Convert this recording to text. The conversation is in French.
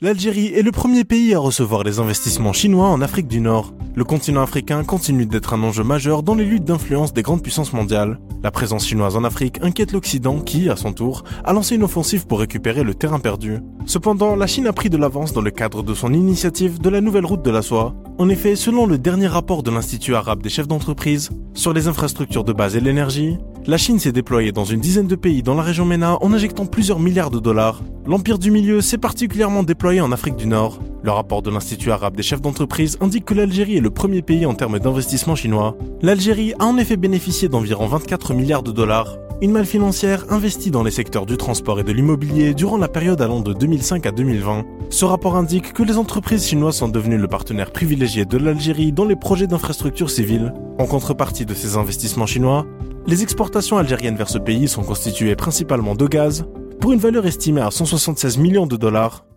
L'Algérie est le premier pays à recevoir les investissements chinois en Afrique du Nord. Le continent africain continue d'être un enjeu majeur dans les luttes d'influence des grandes puissances mondiales. La présence chinoise en Afrique inquiète l'Occident qui, à son tour, a lancé une offensive pour récupérer le terrain perdu. Cependant, la Chine a pris de l'avance dans le cadre de son initiative de la nouvelle route de la soie. En effet, selon le dernier rapport de l'Institut arabe des chefs d'entreprise sur les infrastructures de base et l'énergie, la Chine s'est déployée dans une dizaine de pays dans la région MENA en injectant plusieurs milliards de dollars. L'Empire du Milieu s'est particulièrement déployé en Afrique du Nord. Le rapport de l'Institut arabe des chefs d'entreprise indique que l'Algérie est le premier pays en termes d'investissement chinois. L'Algérie a en effet bénéficié d'environ 24 milliards de dollars, une malle financière investie dans les secteurs du transport et de l'immobilier durant la période allant de 2005 à 2020. Ce rapport indique que les entreprises chinoises sont devenues le partenaire privilégié de l'Algérie dans les projets d'infrastructures civiles. En contrepartie de ces investissements chinois, les exportations algériennes vers ce pays sont constituées principalement de gaz, pour une valeur estimée à 176 millions de dollars.